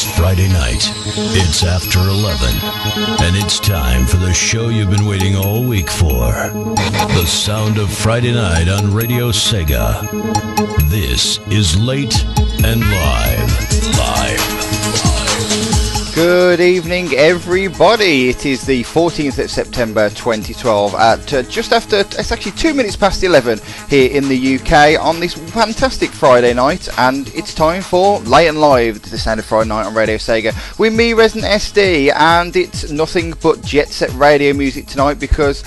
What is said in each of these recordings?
It's Friday night. It's after 11. And it's time for the show you've been waiting all week for. The sound of Friday night on Radio Sega. This is Late and Live. Live. Live. Good evening, everybody. It is the 14th of September 2012 at uh, just after, it's actually two minutes past 11 here in the UK on this fantastic Friday night, and it's time for Late and Live, the sound of Friday night on Radio Sega with me, Resident SD, and it's nothing but Jet Set Radio music tonight because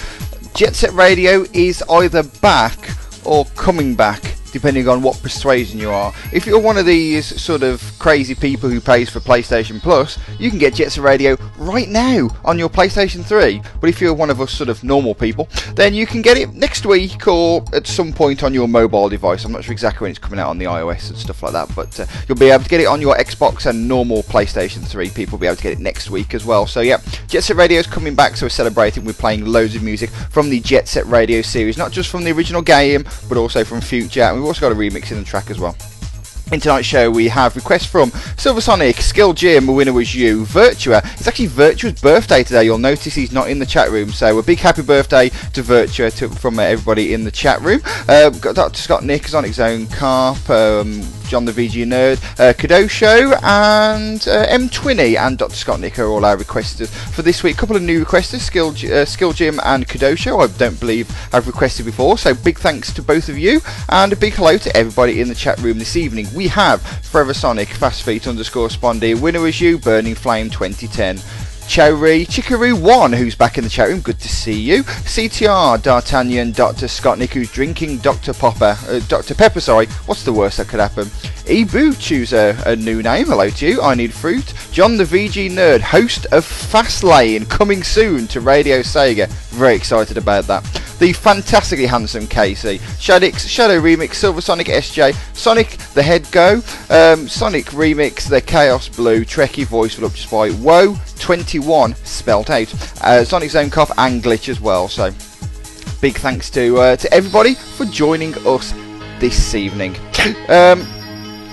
Jet Set Radio is either back or coming back depending on what persuasion you are. If you're one of these sort of crazy people who pays for PlayStation Plus, you can get Jet Set Radio right now on your PlayStation 3. But if you're one of us sort of normal people, then you can get it next week or at some point on your mobile device. I'm not sure exactly when it's coming out on the iOS and stuff like that, but uh, you'll be able to get it on your Xbox and normal PlayStation 3. People will be able to get it next week as well. So yeah, Jet Set Radio is coming back, so we're celebrating. We're playing loads of music from the Jet Set Radio series, not just from the original game, but also from future we've also got a remix in the track as well. In tonight's show, we have requests from Silver Sonic, Skill Jim, the winner was you, Virtua. It's actually Virtua's birthday today. You'll notice he's not in the chat room, so a big happy birthday to Virtua to, from uh, everybody in the chat room. Uh, got Dr. Scott Nick, Sonic Zone Carp, um, John the VG Nerd, uh, Kadosho, and uh, M Twinny and Dr. Scott Nick are all our requesters for this week. A couple of new requesters, Skill, uh, Skill Jim and Kadosho. I don't believe I've requested before, so big thanks to both of you, and a big hello to everybody in the chat room this evening. We have Forever Sonic, Fast Feet underscore Spondy, Winner is You, Burning Flame 2010. Chowry, Chikaroo1, who's back in the chat room, good to see you. CTR, D'Artagnan, Dr. Scott Nick, who's drinking Dr. Popper, uh, Dr. Pepper, sorry, what's the worst that could happen? Ebu, choose a, a, new name, hello to you, I Need Fruit. John the VG Nerd, host of Fastlane, coming soon to Radio Sega, very excited about that. The fantastically handsome Casey, Shadix, Shadow Remix, Silver Sonic SJ, Sonic the Head Go, um, Sonic Remix, the Chaos Blue, Trekkie voice will up just by Woe, 21 spelt out. Uh, Sonic Zone and Glitch as well. So big thanks to uh, to everybody for joining us this evening. um,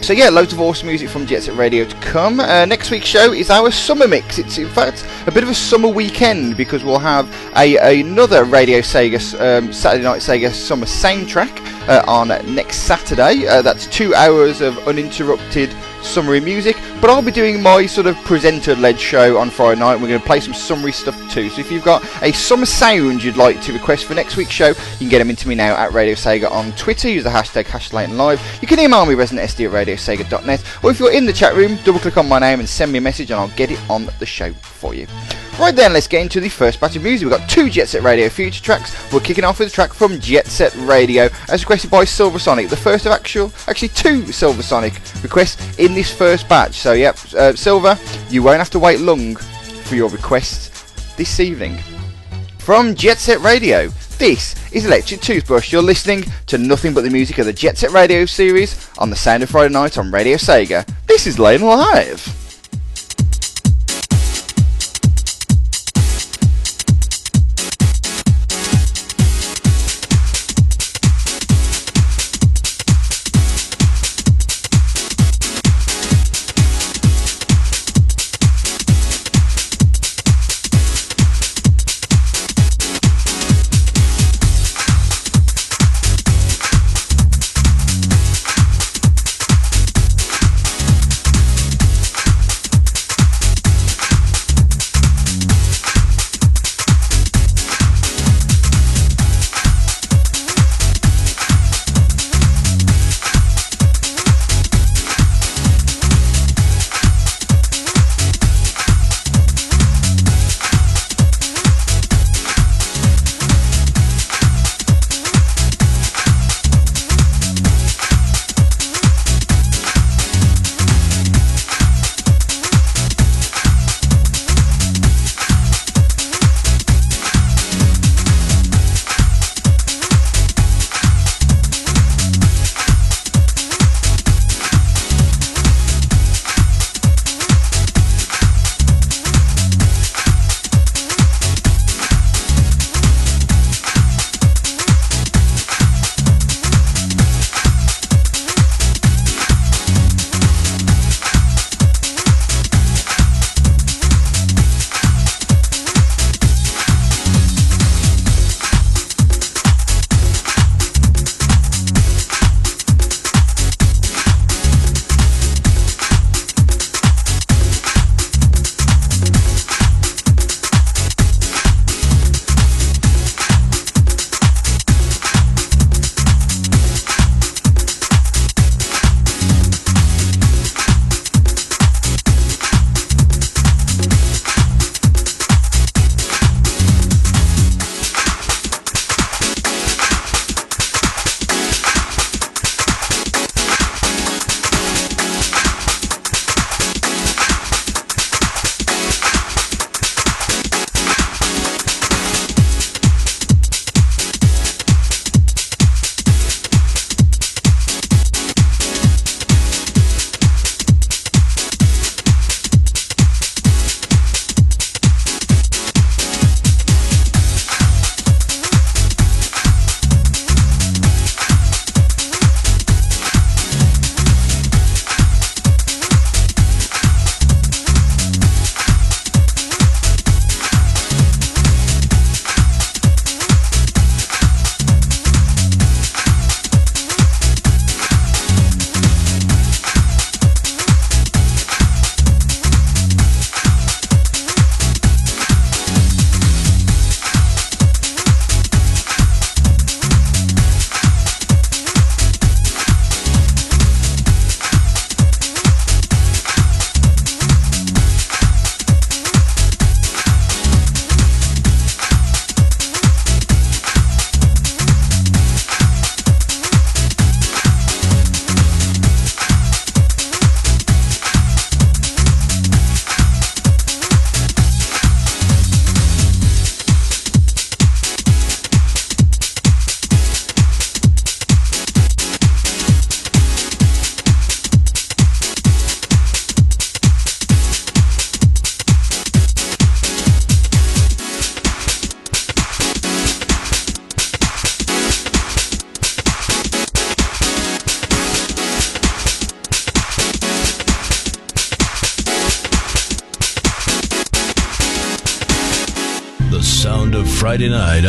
so yeah, loads of awesome music from Jet Set Radio to come. Uh, next week's show is our summer mix. It's in fact a bit of a summer weekend because we'll have a another Radio Sega um, Saturday Night Sega Summer soundtrack uh, on next Saturday. Uh, that's two hours of uninterrupted summary music, but I'll be doing my sort of presenter-led show on Friday night. We're going to play some summary stuff too. So if you've got a summer sound you'd like to request for next week's show, you can get them into me now at Radio Sega on Twitter. Use the hashtag HashtagLive. You can email me residentsd at radiosega.net, or if you're in the chat room, double click on my name and send me a message, and I'll get it on the show for you. Right then, let's get into the first batch of music. We've got two Jet Set Radio future tracks. We're kicking off with a track from Jet Set Radio, as requested by Silver Sonic, the first of actual, actually two Silver Sonic requests in this first batch. So, yep, uh, Silver, you won't have to wait long for your requests this evening. From Jet Set Radio, this is Electric Toothbrush. You're listening to nothing but the music of the Jet Set Radio series on the Sound of Friday Night on Radio Sega. This is Lane Live.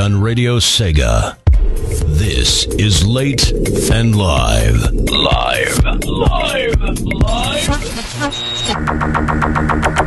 On Radio Sega. This is Late and Live. Live. Live. You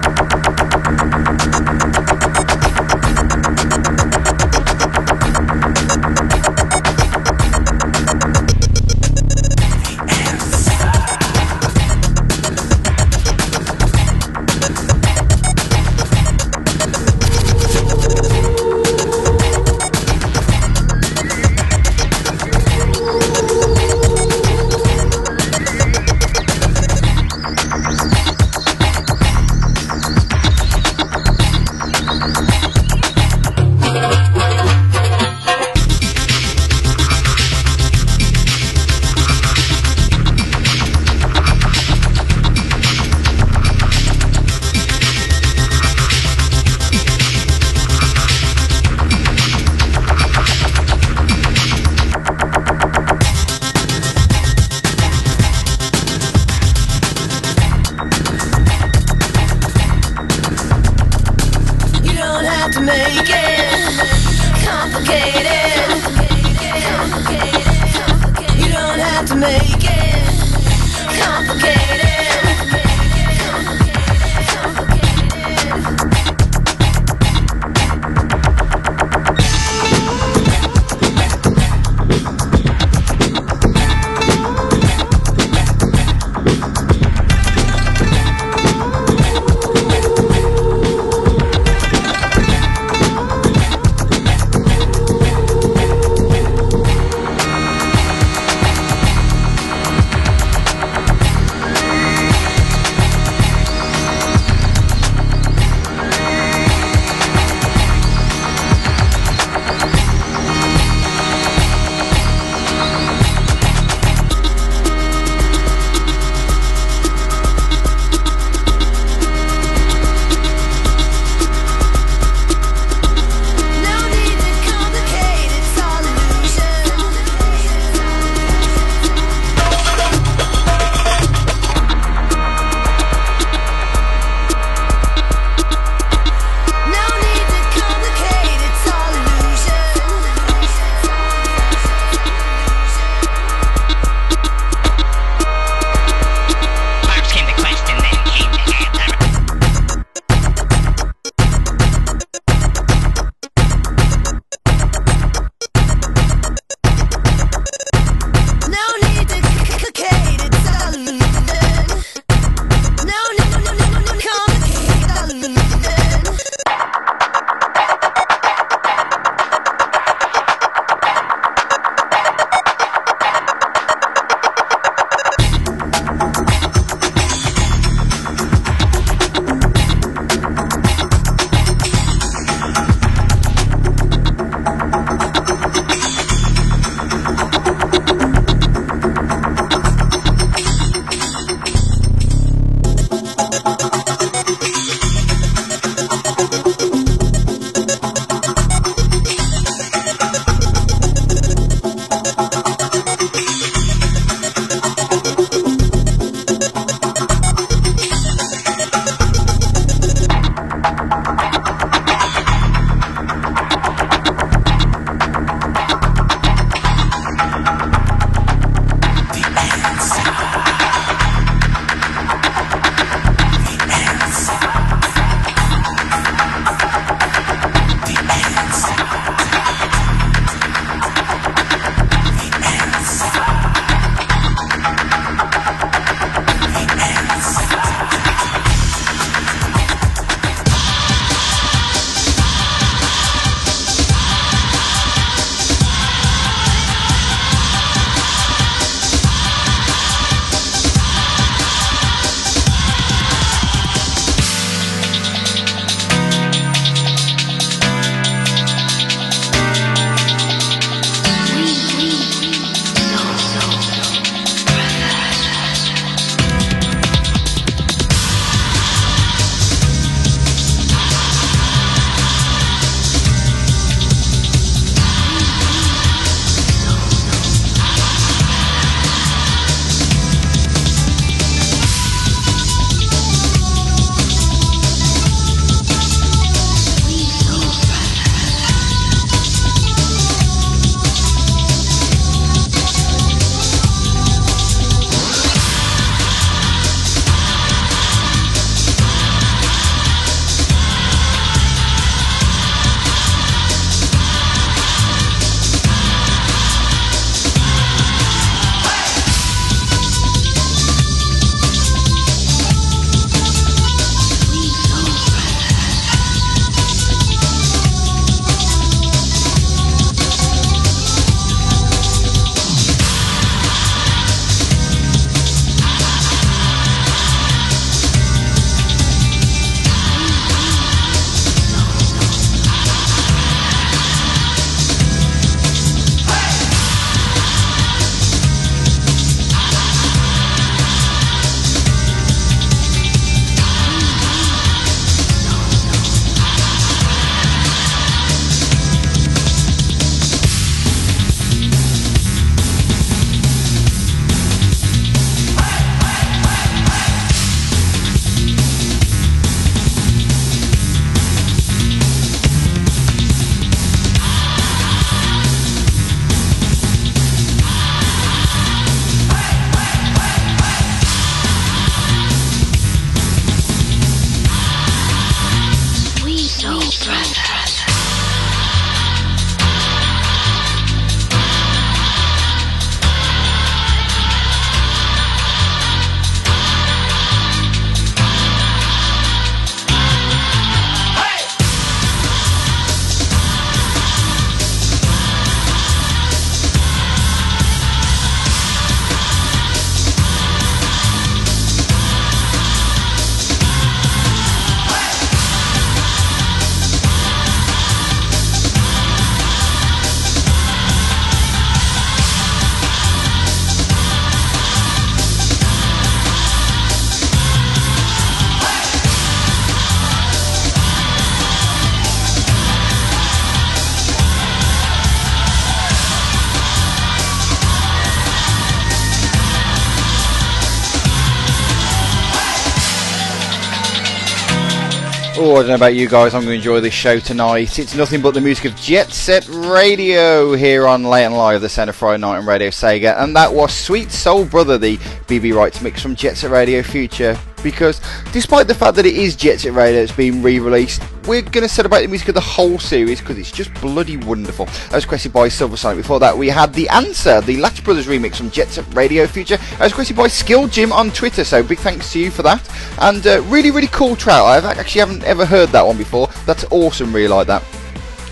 I don't know about you guys, I'm going to enjoy this show tonight. It's nothing but the music of Jet Set Radio here on Late and Live, the Centre Friday Night on Radio Sega, and that was Sweet Soul Brother, the BB Rights mix from Jet Set Radio Future because despite the fact that it is Jet Set Radio that's been re-released, we're going to celebrate the music of the whole series because it's just bloody wonderful. As requested by Silver Sonic. Before that, we had The Answer, the Latch Brothers remix from Jet Set Radio Future. As requested by Skill Jim on Twitter, so big thanks to you for that. And uh, really, really cool track. I actually haven't ever heard that one before. That's awesome, really like that.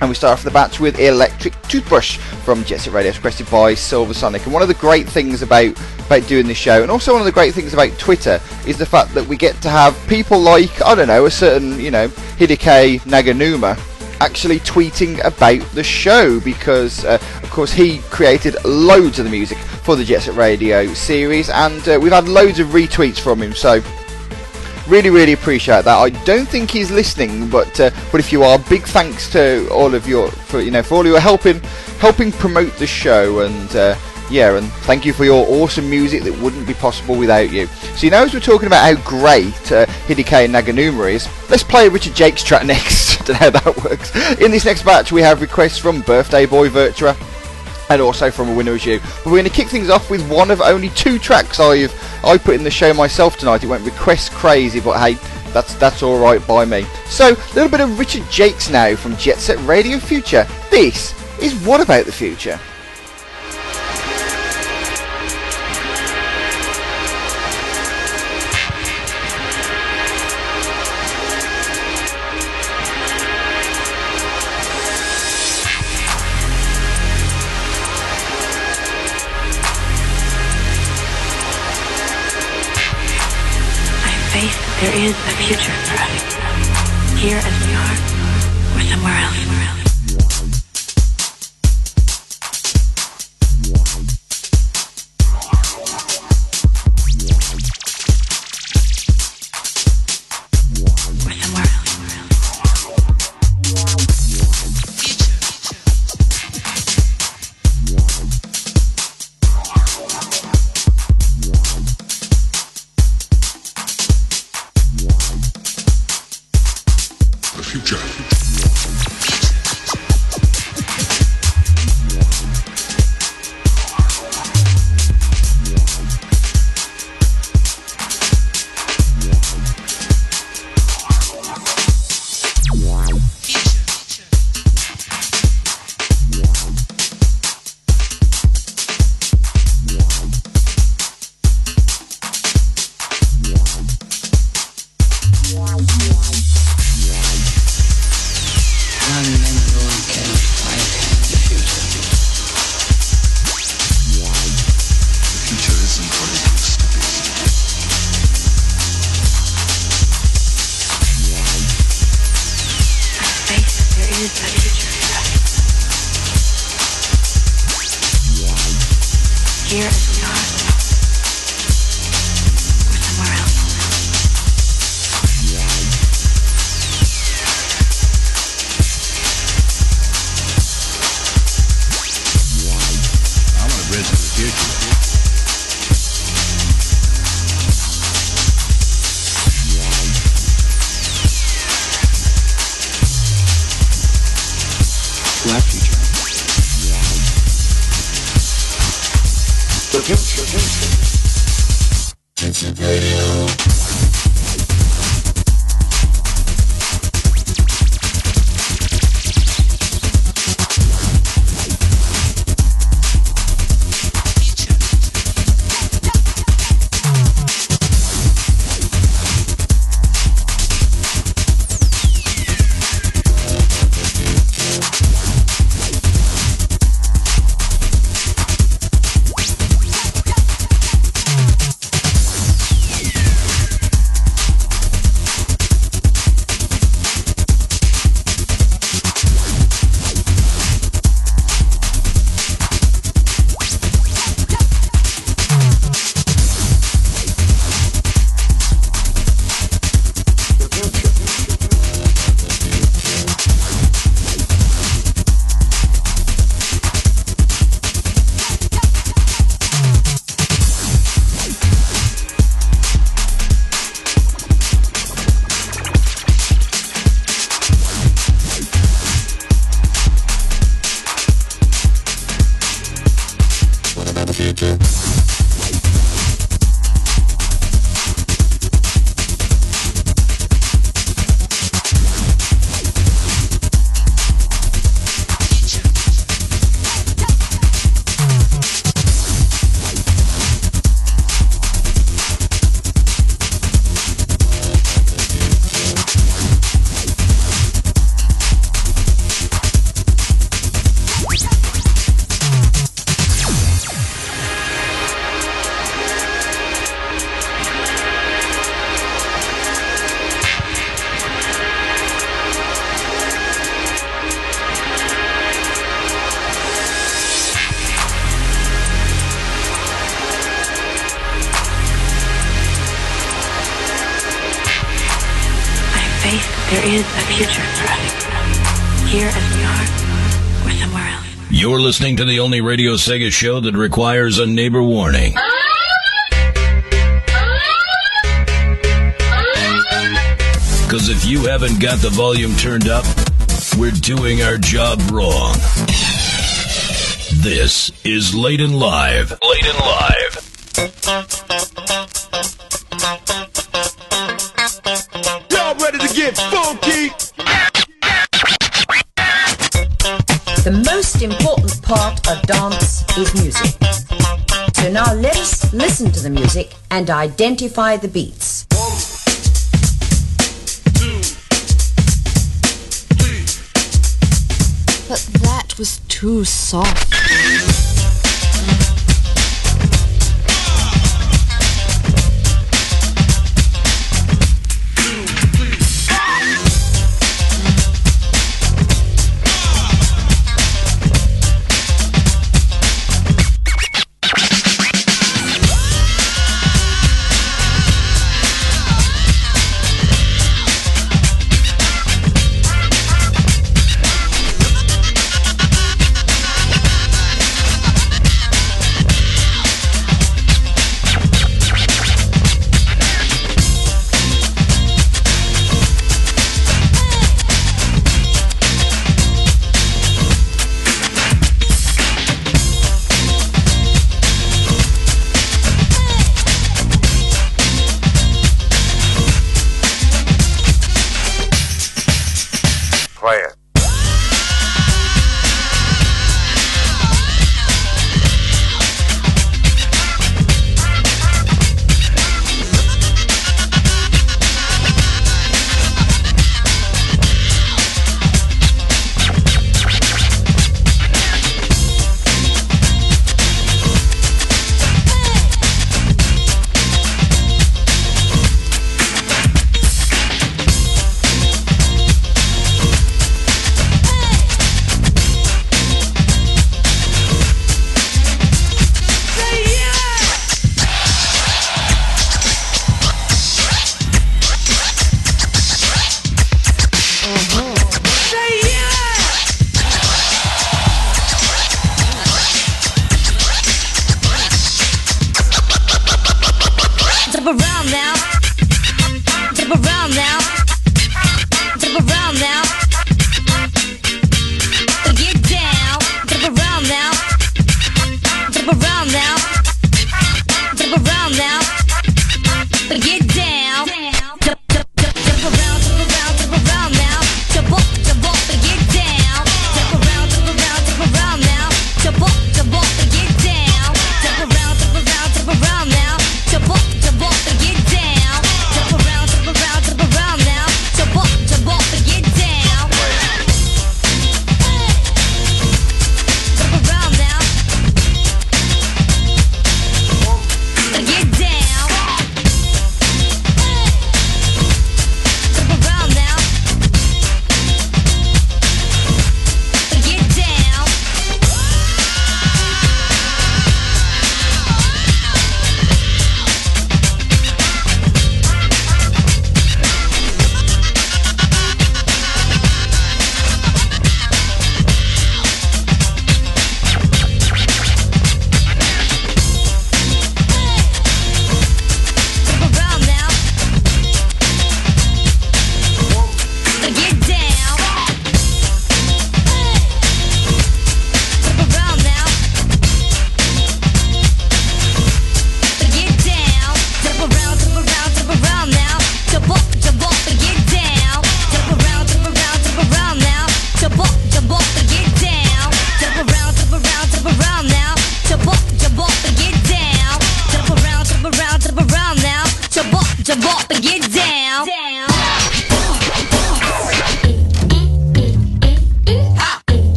And we start off the batch with Electric Toothbrush from Jet Set Radio, requested by Silver Sonic. And one of the great things about, about doing this show, and also one of the great things about Twitter, is the fact that we get to have people like, I don't know, a certain, you know, Hideki Naganuma actually tweeting about the show because, uh, of course, he created loads of the music for the Jet Set Radio series, and uh, we've had loads of retweets from him. So Really, really appreciate that. I don't think he's listening, but uh, but if you are, big thanks to all of your for you know for all you are helping helping promote the show and. Uh, yeah, and thank you for your awesome music that wouldn't be possible without you. So, you know, as we're talking about how great uh, Hideki Naganuma is, let's play Richard Jacques track next. I don't know how that works. In this next batch, we have requests from Birthday Boy Virtua, and also from a winner as you. But we're going to kick things off with one of only two tracks I've I put in the show myself tonight. It went request crazy, but hey, that's that's all right by me. So a little bit of Richard Jacques now from Jet Set Radio Future. This is What About the Future. There is a future for us. Here as we are, or somewhere else. Is a future for us. Here as we are, or somewhere else. You're listening to the only Radio Sega show that requires a neighbor warning. Because if you haven't got the volume turned up, we're doing our job wrong. This is Late and Live. Late and Live. Y'all ready to get funky? Part of dance is music. So now let us listen to the music and identify the beats. But that was too soft.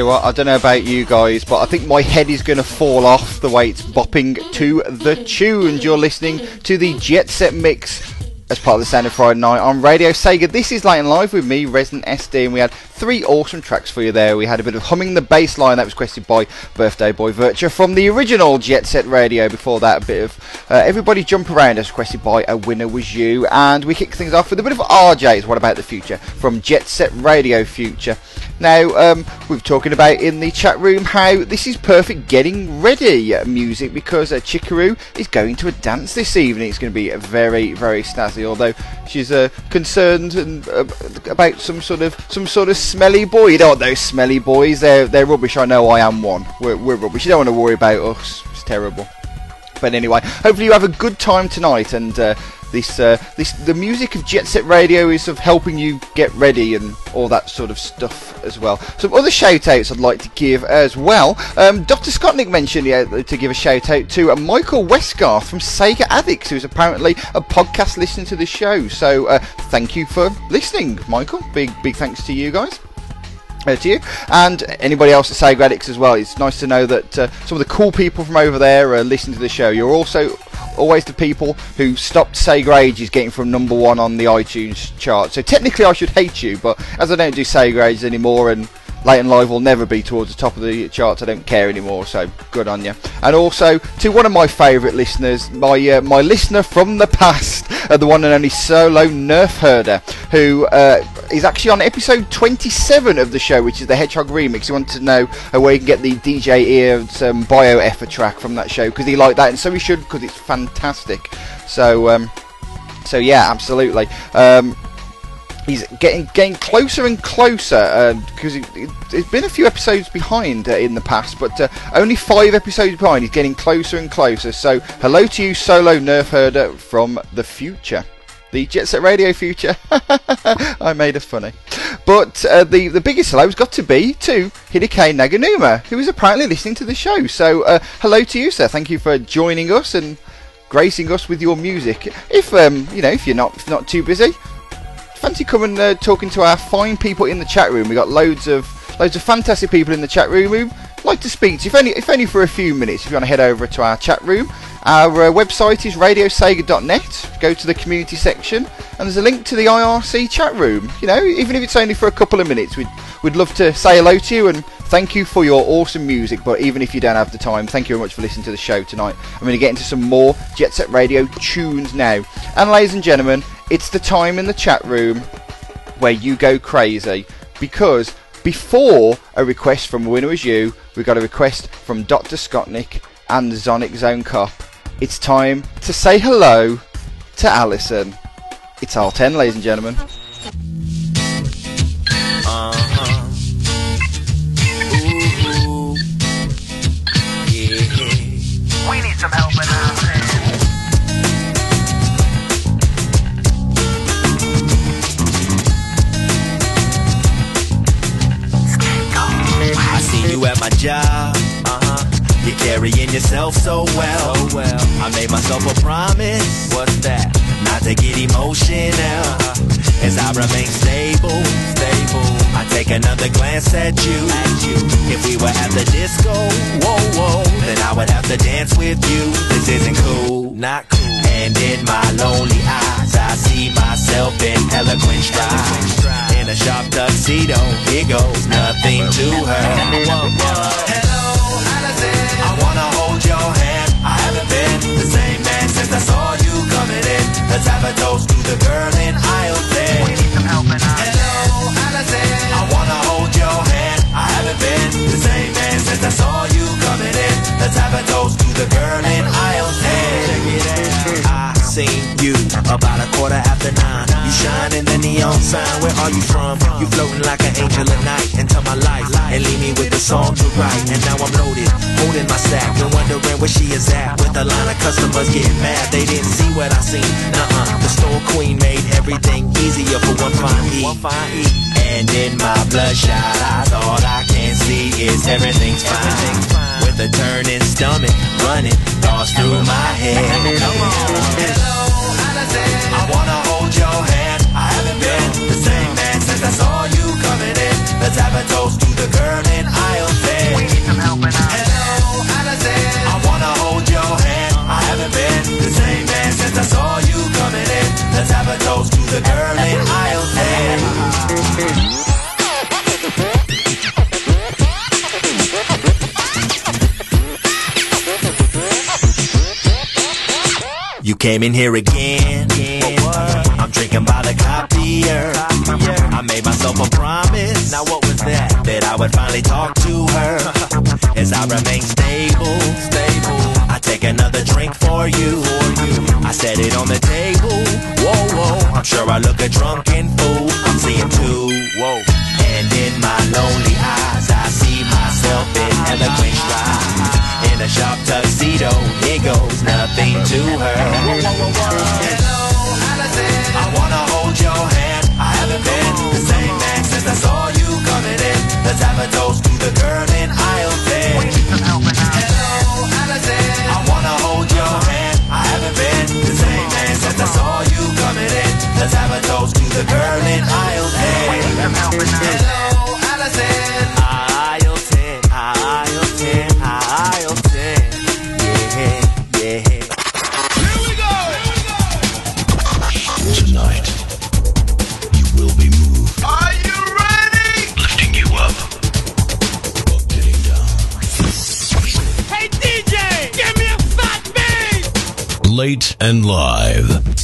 Tell you what, I don't know about you guys, but I think my head is going to fall off the way it's bopping to the tunes. You're listening to the Jet Set Mix as part of the Sound of Friday Night on Radio Sega. This is Late and Live with me, Resident SD, and we had three awesome tracks for you there. We had a bit of Humming the Bass Line that was requested by Birthday Boy Virtua from the original Jet Set Radio. Before that, a bit of uh, Everybody Jump Around as requested by A Winner Was You. And we kick things off with a bit of RJ's What About the Future from Jet Set Radio Future. Now, um, we were talking about in the chat room how this is perfect getting ready music because uh, Chikaru is going to a dance this evening. It's going to be very, very snazzy. Although she's uh, concerned and, uh, about some sort of some sort of smelly boy. You don't want those smelly boys. They're they're rubbish. I know. I am one. We're, we're rubbish. You don't want to worry about us. It's terrible. But anyway, hopefully you have a good time tonight and. Uh, this, uh, this, the music of Jet Set Radio is of helping you get ready and all that sort of stuff as well. Some other shout outs I'd like to give as well. Um, Dr. Scottnick mentioned yeah, to give a shout out to uh, Michael Westgarth from Sega Addicts, who's apparently a podcast listener to the show. So uh, thank you for listening, Michael. Big, big thanks to you guys. To you and anybody else at Sega Addicts as well. It's nice to know that uh, some of the cool people from over there are listening to the show. You're also always the people who stopped Sega Ages getting from number one on the iTunes chart. So technically, I should hate you, but as I don't do Sega Ages anymore and Late and Live will never be towards the top of the charts. I don't care anymore, so good on you. And also to one of my favourite listeners, my uh, my listener from the past, uh, the one and only solo Nerf Herder, who uh, is actually on episode 27 of the show, which is the Hedgehog remix. He wanted to know uh, where you can get the DJ Ear's um, Bio Effer track from that show because he liked that, and so he should because it's fantastic. So. Um, so yeah, absolutely. Um, he's getting getting closer and closer because uh, it, has been a few episodes behind uh, in the past, but uh, only five episodes behind. He's getting closer and closer. So hello to you, solo Nerf Herder from the future. The Jet Set Radio future. I made it funny. But uh, the, the biggest hello's got to be to Hideki Naganuma, who is apparently listening to the show. So uh, hello to you, sir. Thank you for joining us and gracing us with your music. If um, you know, if you're not not too busy, fancy coming uh, talking to our fine people in the chat room. We got loads of loads of fantastic people in the chat room who like to speak to you, if only, if for a few minutes. If you want to head over to our chat room, our uh, website is radiosega.net. Go to the community section, and there's a link to the IRC chat room. You know, even if it's only for a couple of minutes, we'd we'd love to say hello to you and thank you for your awesome music. But even if you don't have the time, thank you very much for listening to the show tonight. I'm going to get into some more Jet Set Radio tunes now. And ladies and gentlemen, it's the time in the chat room where you go crazy because before a request from Winner Is You, we got a request from Dr. Scottnick and the Sonic Zone Cop. It's time to say hello to Allison. It's all 10, ladies and gentlemen. Uh-huh. You at my job. Uh-huh. You're carrying yourself so well. So well. I made myself a promise. What's that? Not to get emotional. Uh-huh. As I remain stable, stable. Take another glance at you. At you. If we were at the disco, whoa, whoa, then I would have to dance with you. This isn't cool. Not cool. And in my lonely eyes, I see myself in eloquent stride. In a sharp tuxedo, here goes nothing to her. Hello, quarter after nine. You shine in the neon sign. Where are you from? You floating like an angel at night into my life and leave me with a song to write. And now I'm loaded, holding my sack and wondering where she is at. With a line of customers getting mad, they didn't see what I seen. Nuh-uh, the store queen made everything easier for one fine E. And in my bloodshot eyes, all I can see is everything's fine. With a turning stomach, running thoughts through my head. Hello, I wanna hold your hand. I haven't been the same man since I saw you coming in. Let's have a toast to the girl in aisle ten. Hello, I wanna hold your hand. I haven't been the same man since I saw you coming in. Let's have a toast to the girl in aisle. came in here again. I'm drinking by the copier. I made myself a promise. Now what was that? That I would finally talk to her. As I remain stable, stable. I take another drink for you. I set it on the table. Whoa, whoa. I'm sure I look a drunken fool. I'm seeing two. Whoa. And in my lonely eyes, I see myself in eloquent stride. A sharp tuxedo, here goes nothing to her. Hello, Allison. I wanna hold your hand. I haven't been the same man since I saw you coming in. Let's have a toast to the girl in aisle 10. Hello, Allison. I wanna hold your hand. I haven't been the same man since I saw you coming in. Let's have a toast to the girl in aisle 10. Hello, Late and live.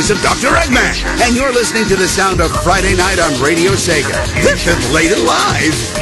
voice of Dr. Eggman, and you're listening to the sound of Friday night on Radio Sega. This is Late Live.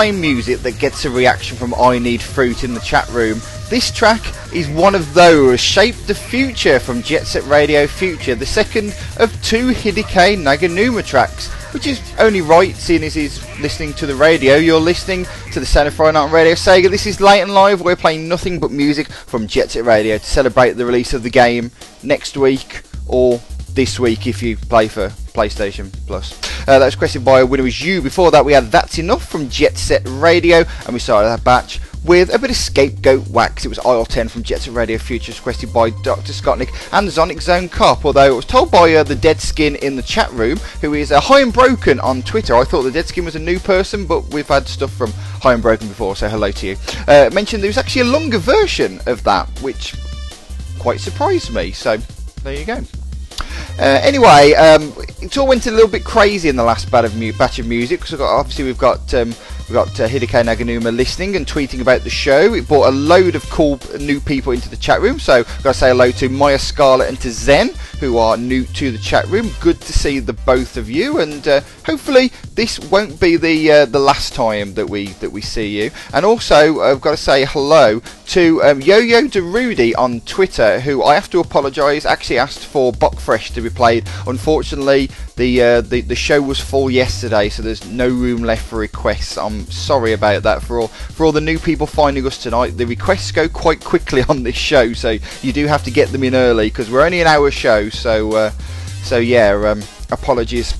playing music that gets a reaction from I Need Fruit in the chat room. This track is one of those, Shape the Future from Jet Set Radio Future, the second of two Hideki Naganuma tracks, which is only right seeing as he's listening to the radio. You're listening to the Santa of Friday Night Radio Sega. This is Late and Live. We're playing nothing but music from Jet Set Radio to celebrate the release of the game next week or this week if you play for PlayStation Plus. Uh, that was requested by a Winner Was You. Before that, we had That's Enough from Jet Set Radio, and we started that batch with a bit of scapegoat wax. It was Aisle 10 from Jet Set Radio Futures, requested by Dr. Scottnick and the Sonic Zone Cop. Although it was told by uh, the Dead Skin in the chat room, who is uh, High and Broken on Twitter. I thought the Dead Skin was a new person, but we've had stuff from High and Broken before, so hello to you. Uh, mentioned there was actually a longer version of that, which quite surprised me. So there you go. Uh, anyway, um, it all went a little bit crazy in the last batch of, mu- batch of music because obviously we've got um, we've got uh, Naganuma listening and tweeting about the show. It brought a load of cool new people into the chat room. So I've got to say hello to Maya Scarlet and to Zen who are new to the chat room. Good to see the both of you, and uh, hopefully this won't be the uh, the last time that we that we see you. And also, I've got to say hello to um, Yo-Yo Derudi on Twitter, who I have to apologise. Actually asked for Bokfresh to be played. Unfortunately, the, uh, the the show was full yesterday, so there's no room left for requests. I'm sorry about that for all for all the new people finding us tonight. The requests go quite quickly on this show, so you do have to get them in early because we're only an hour show. So uh, so yeah, um, apologies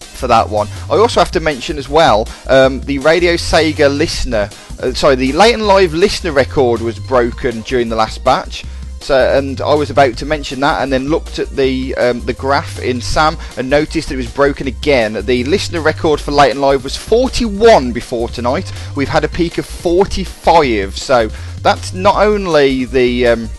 for that one. I also have to mention as well um, the Radio Sega listener, uh, sorry, the late and live listener record was broken during the last batch. So, and I was about to mention that, and then looked at the um, the graph in Sam and noticed that it was broken again. The listener record for late and live was 41 before tonight. We've had a peak of 45, so that's not only the um,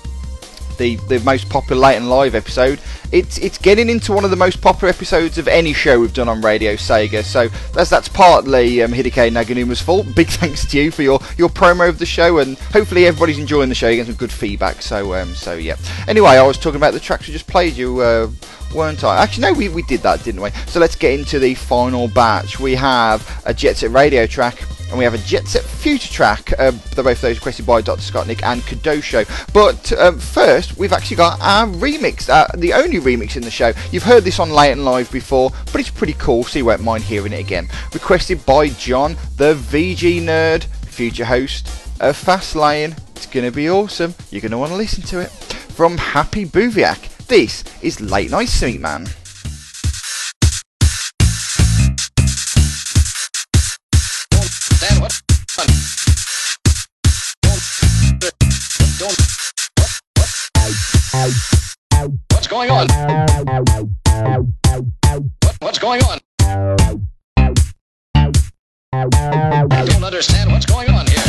the the most popular late and live episode. It's it's getting into one of the most popular episodes of any show we've done on Radio Sega. So that's that's partly um, Hideki Naganuma's fault. Big thanks to you for your, your promo of the show, and hopefully everybody's enjoying the show. Getting some good feedback. So um so yeah. Anyway, I was talking about the tracks we just played you. Uh, weren't I? Actually, no, we, we did that, didn't we? So let's get into the final batch. We have a Jet Set Radio track, and we have a Jet Set Future track. Uh, they're both those requested by Dr. Scottnick and Kadosho. But um, first, we've actually got our remix, uh, the only remix in the show. You've heard this on Late and Live before, but it's pretty cool, so you won't mind hearing it again. Requested by John, the VG nerd, future host of Fast Lane. It's going to be awesome. You're going to want to listen to it. From Happy Booviak, this is Late Night Sweet Man. Going on? What, what's going on? I don't understand what's going on here.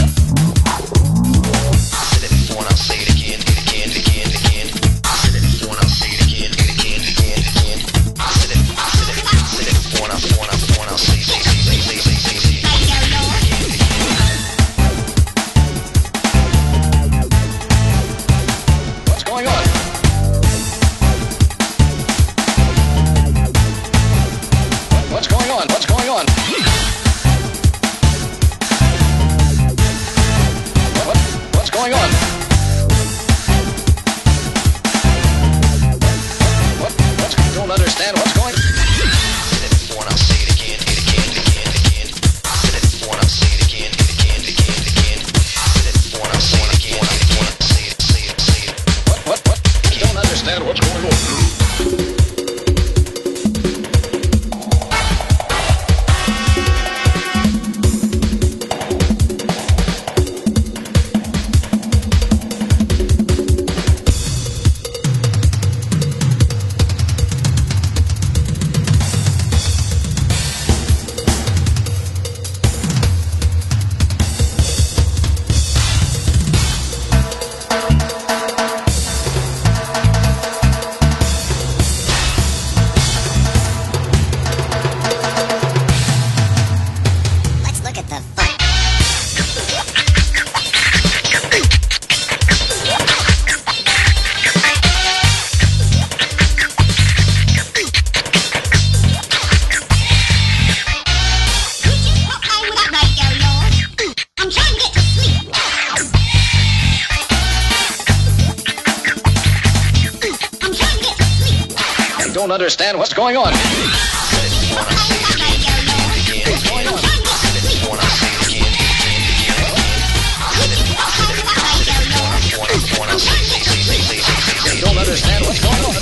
don't understand what's going on. Don't understand what's going on.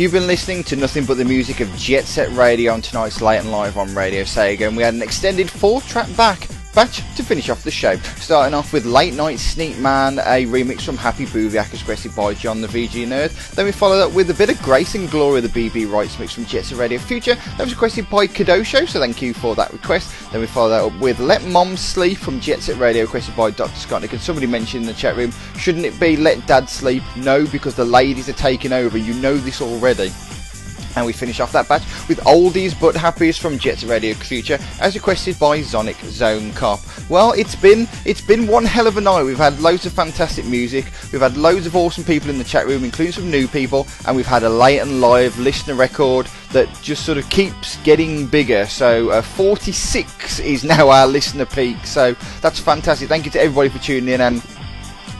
You've been listening to nothing but the music of Jet Set Radio on tonight's Late and Live on Radio Sega, and we had an extended four-track back batch to finish off the show. Starting off with Late Night Sneak Man, a remix from Happy Booviak as requested by John the VG Nerd. Then we followed up with a bit of Grace and Glory, the BB Rights mix from Jet Set Radio Future. That was requested by Kadosho, so thank you for that request. Then we followed that up with Let Mom Sleep from Jet Set Radio, requested by Dr. Scottnick. And somebody mentioned in the chat room, shouldn't it be Let Dad Sleep? No, because the ladies are taking over. You know this already. And we finish off that batch with Oldies But Happiest from Jet Radio Future, as requested by Sonic Zone Cop. Well, it's been it's been one hell of a night. We've had loads of fantastic music. We've had loads of awesome people in the chat room, including some new people, and we've had a late and live listener record that just sort of keeps getting bigger. So uh, 46 is now our listener peak. So that's fantastic. Thank you to everybody for tuning in and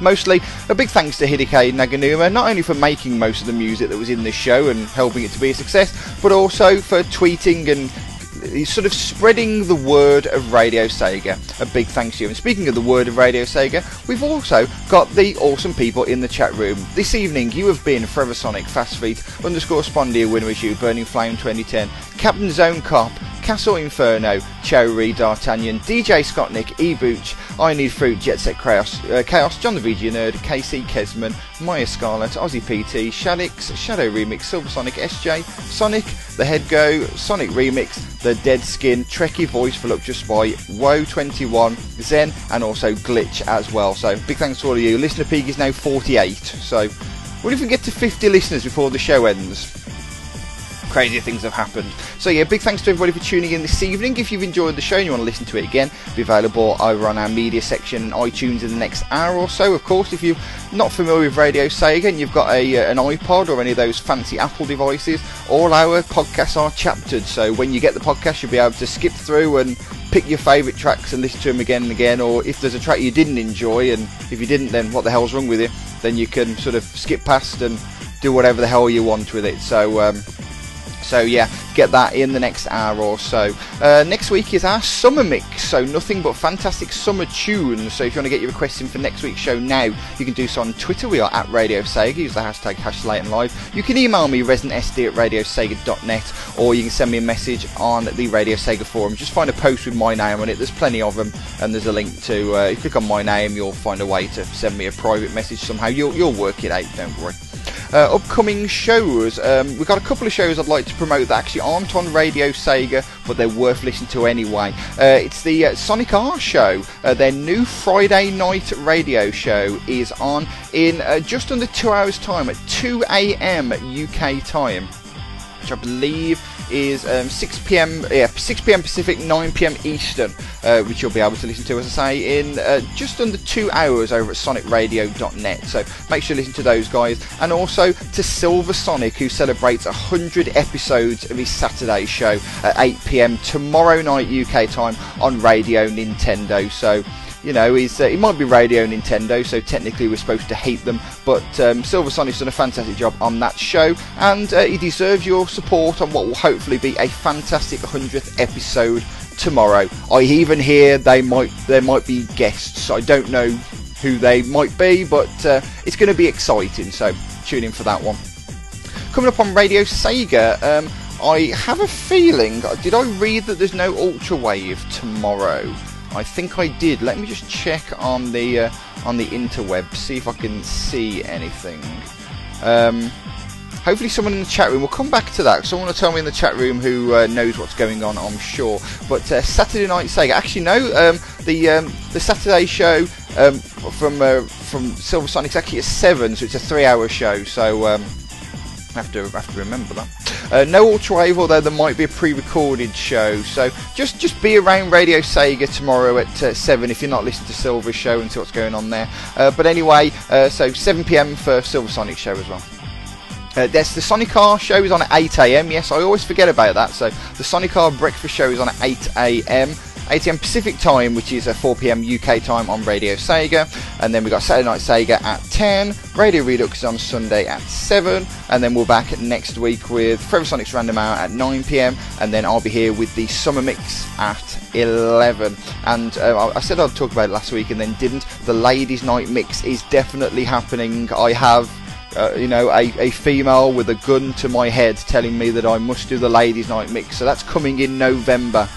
Mostly a big thanks to Hideki Naganuma, not only for making most of the music that was in this show and helping it to be a success, but also for tweeting and sort of spreading the word of Radio Sega. A big thanks to you. And speaking of the word of Radio Sega, we've also got the awesome people in the chat room. This evening, you have been Forever Sonic, Fast Feet, underscore Spondia, Winner Is You, Burning Flame 2010, Captain Zone Cop, Castle Inferno, Cherry, D'Artagnan, DJ Scottnick, E Booch, I Need Fruit, Jet Set Chaos, uh, Chaos John the VG Nerd, KC Kesman, Maya Scarlet, Aussie PT, Shadix, Shadow Remix, Silver Sonic SJ, Sonic, The Head Go, Sonic Remix, The Dead Skin, Trekkie Voice for Voluptuous Spy, Woe21, Zen, and also Glitch as well. So big thanks to all of you. Listener peak is now 48, so what if we get to 50 listeners before the show ends? Crazy things have happened. So yeah, big thanks to everybody for tuning in this evening. If you've enjoyed the show and you want to listen to it again, it'll be available over on our media section and iTunes in the next hour or so. Of course, if you're not familiar with Radio Sega and you've got a uh, an iPod or any of those fancy Apple devices, all our podcasts are chaptered. So when you get the podcast, you'll be able to skip through and pick your favourite tracks and listen to them again and again. Or if there's a track you didn't enjoy, and if you didn't, then what the hell's wrong with you? Then you can sort of skip past and do whatever the hell you want with it. So. Um, so yeah, get that in the next hour or so. Uh, next week is our summer mix, so nothing but fantastic summer tunes. So if you want to get your requests in for next week's show now, you can do so on Twitter. We are at Radio Sega. Use the hashtag hashtag and live. You can email me residentsd at radiosega.net, or you can send me a message on the Radio Sega forum. Just find a post with my name on it. There's plenty of them, and there's a link to. Uh, if you click on my name, you'll find a way to send me a private message somehow. You'll you'll work it out. Don't worry. Uh, upcoming shows. Um, we've got a couple of shows I'd like to promote that actually aren't on Radio Sega, but they're worth listening to anyway. Uh, it's the uh, Sonic R show. Uh, their new Friday night radio show is on in uh, just under two hours' time at 2 a.m. UK time, which I believe is um, 6 p.m. Yeah, 6 p.m. Pacific, 9 p.m. Eastern, uh, which you'll be able to listen to, as I say, in uh, just under two hours over at SonicRadio.net. So make sure you listen to those guys, and also to Silver Sonic, who celebrates 100 episodes of his Saturday show at 8 p.m. tomorrow night UK time on Radio Nintendo. So you know, he's, uh, he might be Radio Nintendo, so technically we're supposed to hate them, but um, Silver Sonic's done a fantastic job on that show, and uh, he deserves your support on what will hopefully be a fantastic 100th episode tomorrow. I even hear they might there might be guests. I don't know who they might be, but uh, it's going to be exciting. So tune in for that one. Coming up on Radio Sega, um, I have a feeling. Did I read that there's no Ultra Wave tomorrow? I think I did. Let me just check on the uh, on the interweb, see if I can see anything. Um, hopefully, someone in the chat room will come back to that. Someone will tell me in the chat room who uh, knows what's going on. I'm sure. But uh, Saturday Night Sega. Actually, no. Um, the um, the Saturday show um, from uh, from Silver Sonic's actually at seven, so it's a three-hour show. So. I have to have to remember that. Uh, no Ultra Wave, although there might be a pre-recorded show. So just just be around Radio Sega tomorrow at uh, seven if you're not listening to Silver's show and see what's going on there. Uh, but anyway, uh, so 7 p.m. for Silver Sonic show as well. Uh, the Sonic R show is on at 8 a.m. Yes, I always forget about that. So the Sonic R breakfast show is on at 8 a.m. 8 a.m. Pacific time, which is uh, 4 p.m. UK time on Radio Sega, and then we've got Saturday Night Sega at 10. Radio Redux on Sunday at 7, and then we're back next week with Forever Sonic's Random Hour at 9 p.m. And then I'll be here with the Summer Mix at 11. And uh, I said I'd talk about it last week and then didn't. The Ladies Night Mix is definitely happening. I have uh, you know, a, a female with a gun to my head telling me that I must do the ladies' night mix. So that's coming in November.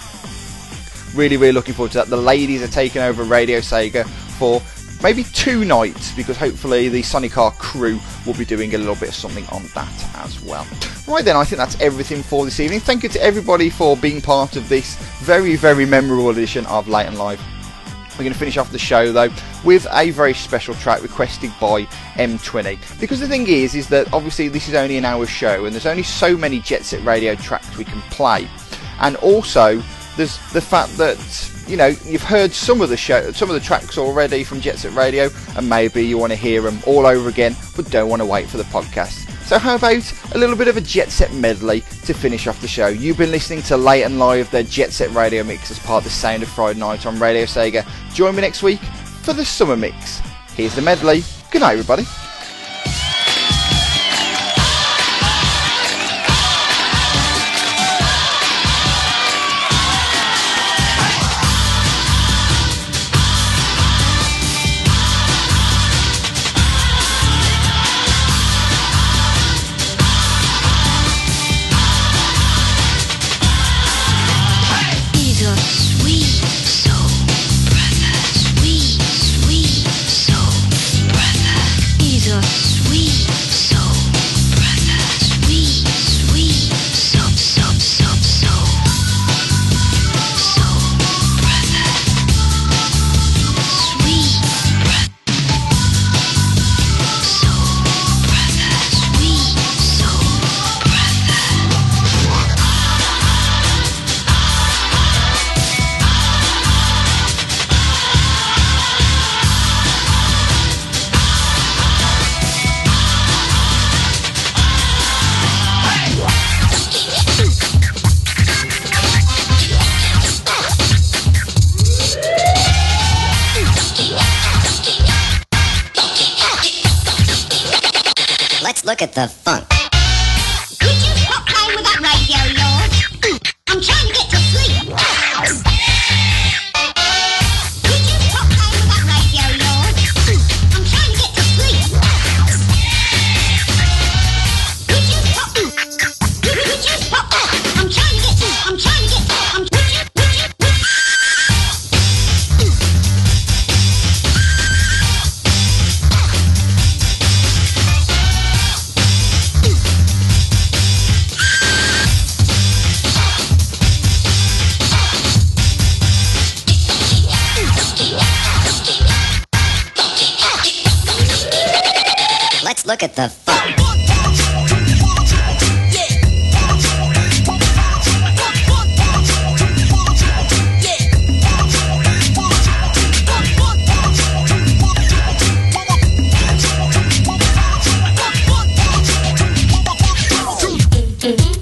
Really, really looking forward to that. The ladies are taking over Radio Sega for maybe two nights because hopefully the Sonic R crew will be doing a little bit of something on that as well. Right then, I think that's everything for this evening. Thank you to everybody for being part of this very, very memorable edition of Late and Live. We're going to finish off the show though with a very special track requested by M20. Because the thing is, is that obviously this is only an hour show and there's only so many Jet Set Radio tracks we can play. And also, there's the fact that you know you've heard some of the show, some of the tracks already from Jet Set Radio, and maybe you want to hear them all over again, but don't want to wait for the podcast. So how about a little bit of a Jet Set medley to finish off the show? You've been listening to Late and Live, the Jet Set Radio Mix as part of the Sound of Friday Night on Radio Sega. Join me next week for the Summer Mix. Here's the medley. Good night, everybody. Come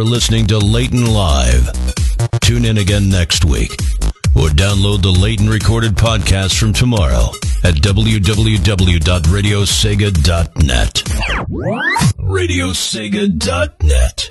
for listening to Late and Live. Tune in again next week or download the Leighton recorded podcast from tomorrow at www.radiosega.net. Radiosega.net.